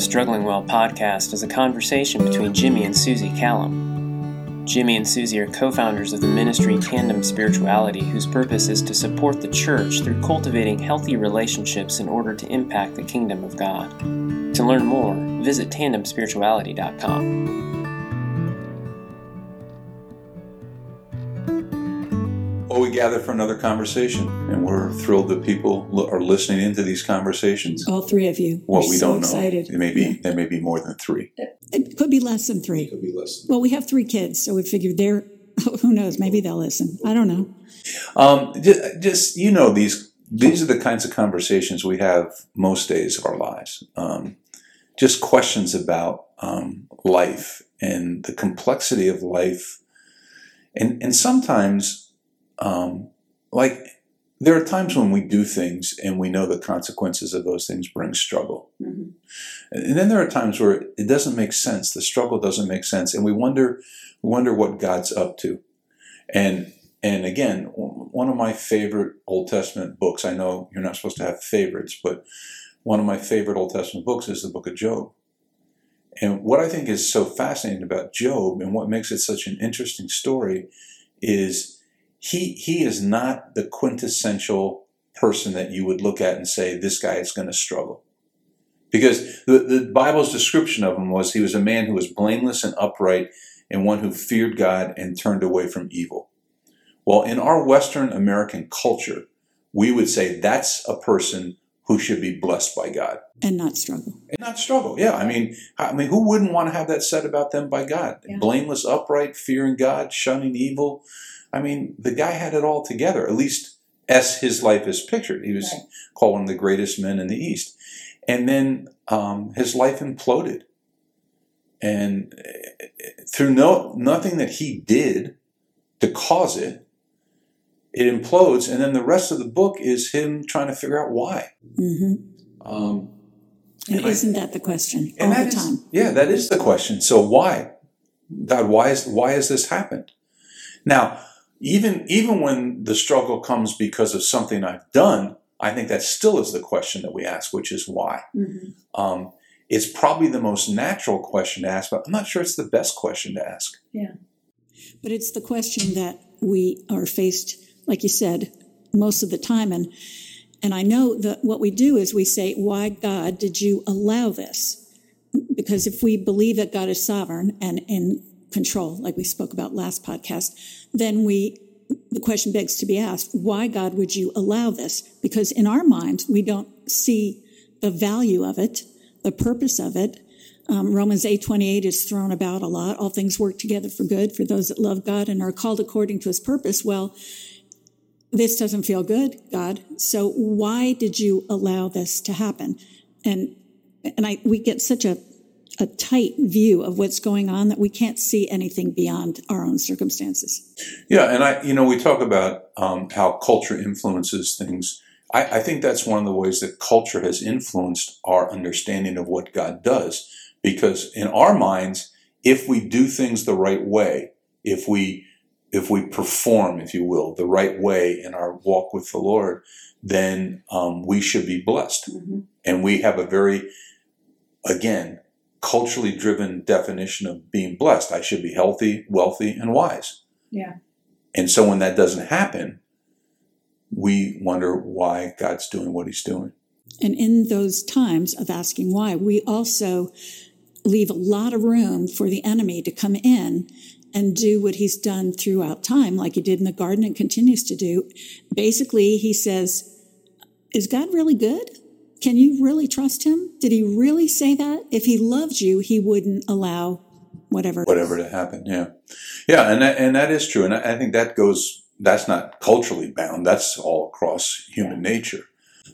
the Struggling Well podcast is a conversation between Jimmy and Susie Callum. Jimmy and Susie are co founders of the ministry Tandem Spirituality, whose purpose is to support the church through cultivating healthy relationships in order to impact the kingdom of God. To learn more, visit tandemspirituality.com. Well, we gather for another conversation, and we're thrilled that people lo- are listening into these conversations. All three of you. Well, We're we so don't excited. know. It may be Yeah. there may be more than three. It could be less than three. Could be less. Well, we have three kids, so we figured they're. Who knows? Maybe they'll listen. I don't know. Um, just, just you know, these these are the kinds of conversations we have most days of our lives. Um, just questions about um, life and the complexity of life, and and sometimes, um, like there are times when we do things and we know the consequences of those things bring struggle, and then there are times where it doesn't make sense. The struggle doesn't make sense, and we wonder we wonder what God's up to, and and again, one of my favorite Old Testament books, I know you're not supposed to have favorites, but one of my favorite Old Testament books is the book of Job. And what I think is so fascinating about Job and what makes it such an interesting story is he, he is not the quintessential person that you would look at and say, this guy is going to struggle. Because the, the Bible's description of him was he was a man who was blameless and upright and one who feared God and turned away from evil. Well, in our Western American culture, we would say that's a person who should be blessed by God And not struggle. and not struggle. Yeah, I mean, I mean, who wouldn't want to have that said about them by God? Yeah. Blameless, upright, fearing God, shunning evil. I mean, the guy had it all together. At least as his life is pictured, he was Right. called one of the greatest men in the East. And then um, his life imploded, and uh, through no nothing that he did to cause it, it implodes. And then the rest of the book is him trying to figure out why. hmm Um, And isn't that the question and all the is- time? yeah, that is the question. So why, God? Why is why has this happened? Now, even even when the struggle comes because of something I've done, I think that still is the question that we ask, which is why. Mhm. Um, it's probably the most natural question to ask, but I'm not sure it's the best question to ask. Yeah, but it's the question that we are faced, like you said, most of the time. And and I know that what we do is we say, "Why, God, did you allow this?" Because if we believe that God is sovereign and in control, like we spoke about last podcast, then we the question begs to be asked, why God would you allow this? Because in our minds, we don't see the value of it, the purpose of it. Um, Romans 8:28 is thrown about a lot. All things work together for good for those that love God and are called according to his purpose. Well, this doesn't feel good, God. So why did you allow this to happen? And and I we get such a a tight view of what's going on that we can't see anything beyond our own circumstances. Yeah, and I, you know, we talk about um, how culture influences things. I, I think that's one of the ways that culture has influenced our understanding of what God does. Because in our minds, if we do things the right way, if we if we perform, if you will, the right way in our walk with the Lord, then um, we should be blessed. And we have a very, again, culturally driven definition of being blessed. I should be healthy, wealthy, and wise. Yeah. And so when that doesn't happen, we wonder why God's doing what he's doing. And in those times of asking why, we also leave a lot of room for the enemy to come in and do what he's done throughout time, like he did in the garden and continues to do. Basically, he says, Is God really good? Can you really trust him? Did he really say that? If he loved you, he wouldn't allow whatever. Whatever to happen, yeah, yeah, and that, and that is true, and I, I think that goes. That's not culturally bound. That's all across human nature.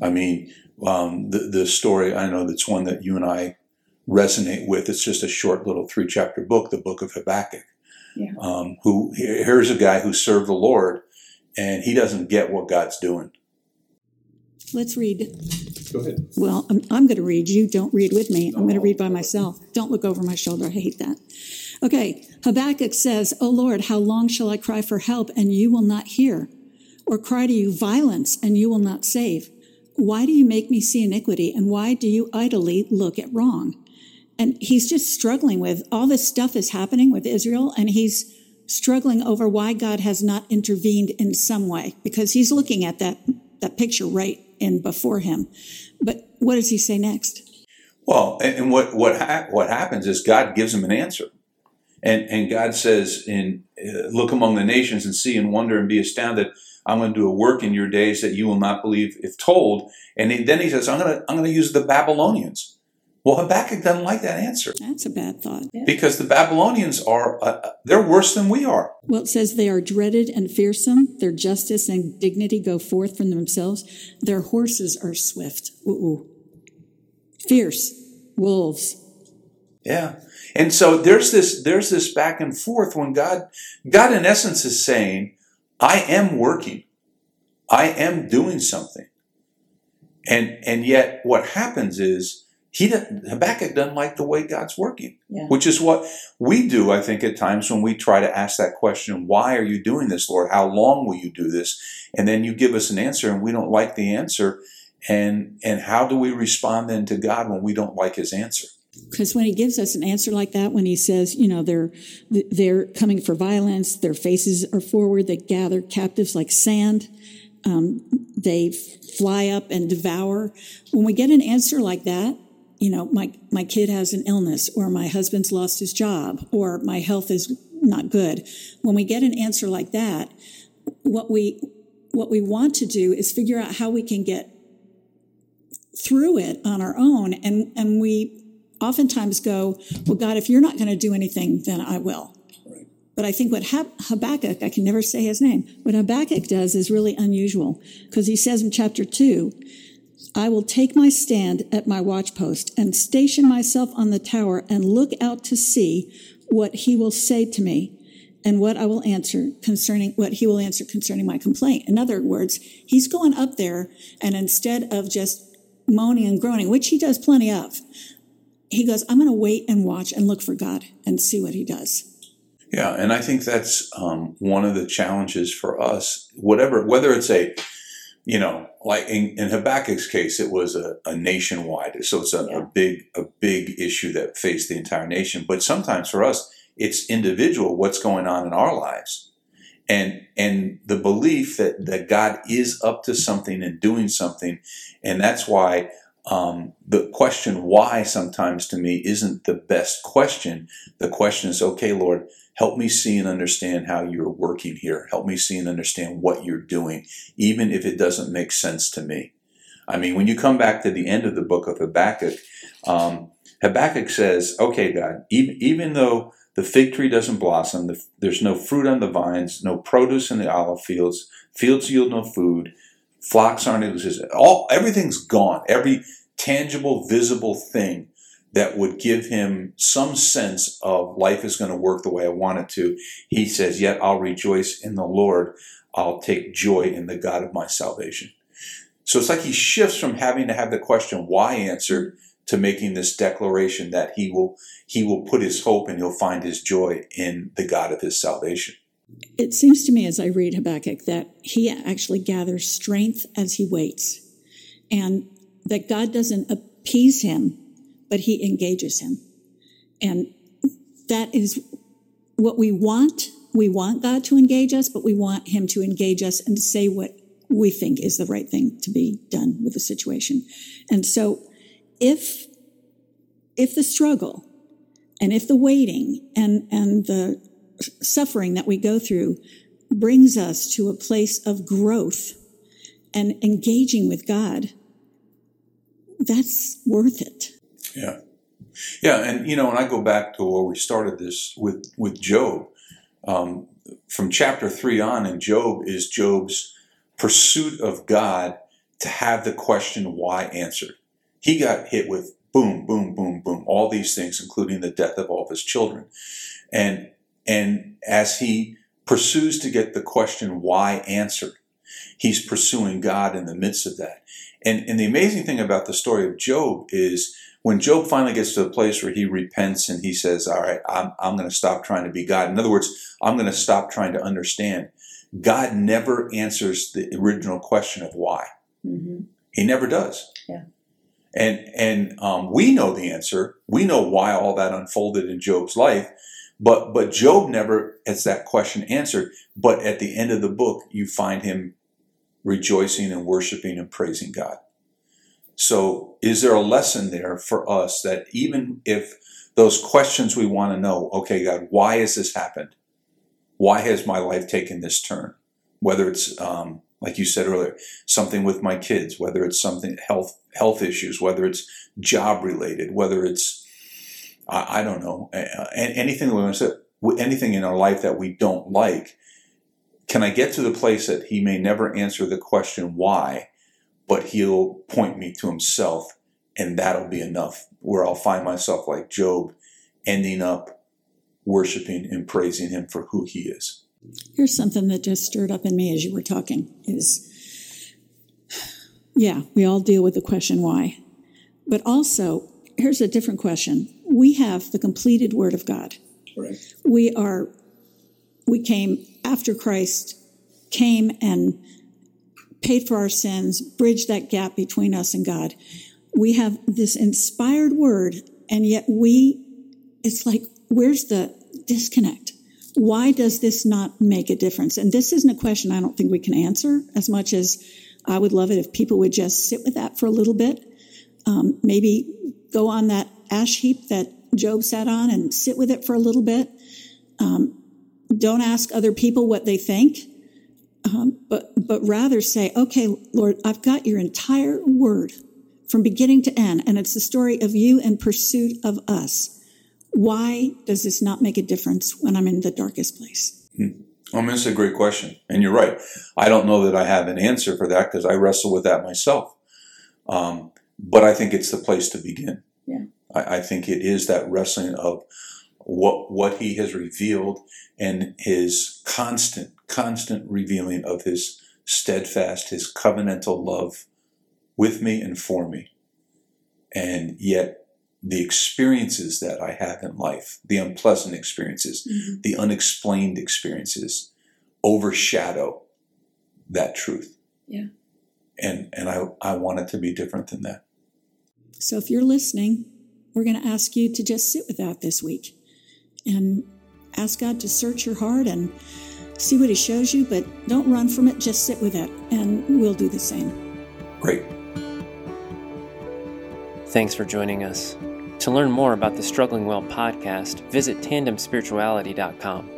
I mean, um, the the story I know that's one that you and I resonate with. It's just a short little three chapter book, the book of Habakkuk. Yeah. Um, who here's a guy who served the Lord, and he doesn't get what God's doing. Let's read. Go ahead. Well, I'm, I'm going to read. You don't read with me. I'm going to read by myself. Don't look over my shoulder. I hate that. Okay. Habakkuk says, O Lord, how long shall I cry for help and you will not hear? Or cry to you violence and you will not save? Why do you make me see iniquity and why do you idly look at wrong? and he's just struggling with all this stuff is happening with Israel, and he's struggling over why God has not intervened in some way because he's looking at that that picture right in before him. But what does he say next? Well, and, and what what ha- what happens is God gives him an answer, and and God says, "In uh, look among the nations and see and wonder and be astounded." I'm going to do a work in your days that you will not believe if told. And then he says, I'm going to I'm going to use the Babylonians. Well, Habakkuk doesn't like that answer. That's a bad thought. Because the Babylonians are, uh, they're worse than we are. Well, it says they are dreaded and fearsome. Their justice and dignity go forth from themselves. Their horses are swift. Ooh, Fierce. Wolves. Yeah. And so there's this, there's this back and forth when God, God in essence is saying, I am working. I am doing something. And, and yet what happens is, he didn't, Habakkuk doesn't like the way God's working, yeah. which is what we do, I think, at times when we try to ask that question, why are you doing this, Lord? How long will you do this? And then you give us an answer and we don't like the answer. And, and how do we respond then to God when we don't like his answer? Because when he gives us an answer like that, when he says, you know, they're they're coming for violence, their faces are forward, they gather captives like sand, um, they fly up and devour. When we get an answer like that, you know, my, my kid has an illness or my husband's lost his job or my health is not good. When we get an answer like that, what we, what we want to do is figure out how we can get through it on our own. And, and we oftentimes go, well, God, if you're not going to do anything, then I will. But I think what Habakkuk, I can never say his name, what Habakkuk does is really unusual because he says in chapter two, I will take my stand at my watchpost and station myself on the tower and look out to see what he will say to me and what I will answer concerning what he will answer concerning my complaint. In other words, he's going up there and instead of just moaning and groaning, which he does plenty of, he goes, I'm going to wait and watch and look for God and see what he does. Yeah, and I think that's um, one of the challenges for us. Whatever, whether it's a you know, like in, in Habakkuk's case, it was a, a nationwide, so it's a, yeah. a, big a big issue that faced the entire nation. But sometimes for us, it's individual. What's going on in our lives, and and the belief that that God is up to something and doing something, and that's why um, the question why sometimes to me isn't the best question. The question is, okay, Lord, help me see and understand how you're working here. Help me see and understand what you're doing, even if it doesn't make sense to me. I mean, when you come back to the end of the book of Habakkuk, um, Habakkuk says, okay, God, even, even though the fig tree doesn't blossom, the, there's no fruit on the vines, no produce in the olive fields, fields yield no food, flocks aren't existent. All everything's gone. Every tangible, visible thing that would give him some sense of life is going to work the way I want it to. He says, Yet I'll rejoice in the Lord. I'll take joy in the God of my salvation. So it's like he shifts from having to have the question why answered to making this declaration that he will he will put his hope and he'll find his joy in the God of his salvation. It seems to me as I read Habakkuk that he actually gathers strength as he waits. And that God doesn't appease him, but he engages him. And that is what we want. We want God to engage us, but we want him to engage us and to say what we think is the right thing to be done with the situation. And so if, if the struggle and if the waiting and, and the suffering that we go through brings us to a place of growth and engaging with God, that's worth it. Yeah. Yeah. And, you know, when I go back to where we started this with, with Job, um, from chapter three on in Job is Job's pursuit of God to have the question why answered. He got hit with boom, boom, boom, boom, all these things, including the death of all of his children. And, and as he pursues to get the question why answered, he's pursuing God in the midst of that. And, and the amazing thing about the story of Job is when Job finally gets to the place where he repents and he says, All right, I'm, I'm going to stop trying to be God. In other words, I'm going to stop trying to understand. God never answers the original question of why. Mm-hmm. He never does. Yeah. And and um, we know the answer. We know why all that unfolded in Job's life. But but Job never gets that question answered. But at the end of the book, you find him rejoicing and worshiping and praising God. So is there a lesson there for us that even if those questions we want to know, okay, God, why has this happened? Why has my life taken this turn? Whether it's um, like you said earlier, something with my kids, whether it's something health health issues, whether it's job related, whether it's I, I don't know anything we want to anything in our life that we don't like. Can I get to the place that He may never answer the question why, but He'll point me to Himself, and that'll be enough. Where I'll find myself like Job, ending up worshiping and praising Him for who He is. Here's something that just stirred up in me as you were talking is yeah, we all deal with the question why. But also, here's a different question. We have the completed word of God. Right. We are we came after Christ came and paid for our sins, bridged that gap between us and God. We have this inspired word and yet we it's like where's the disconnect? why does this not make a difference? And this isn't a question I don't think we can answer as much as I would love it if people would just sit with that for a little bit. Um, maybe go on that ash heap that Job sat on and sit with it for a little bit. Um, don't ask other people what they think, um, but but rather say, "Okay, Lord, I've got your entire word from beginning to end, and it's the story of you in pursuit of us." Why does this not make a difference when I'm in the darkest place? Hmm. I mean, it's a great question. And you're right. I don't know that I have an answer for that because I wrestle with that myself. Um, but I think it's the place to begin. Yeah. I, I, think it is that wrestling of what what he has revealed and his constant, constant revealing of his steadfast, his covenantal love with me and for me. And yet the experiences that I have in life, the unpleasant experiences, mm-hmm. the unexplained experiences, overshadow that truth. Yeah. And and I, I want it to be different than that. So if you're listening, we're going to ask you to just sit with that this week and ask God to search your heart and see what He shows you, but don't run from it. Just sit with it, and we'll do the same. Great. Thanks for joining us. To learn more about the Struggling Well podcast, visit tandemspirituality.com.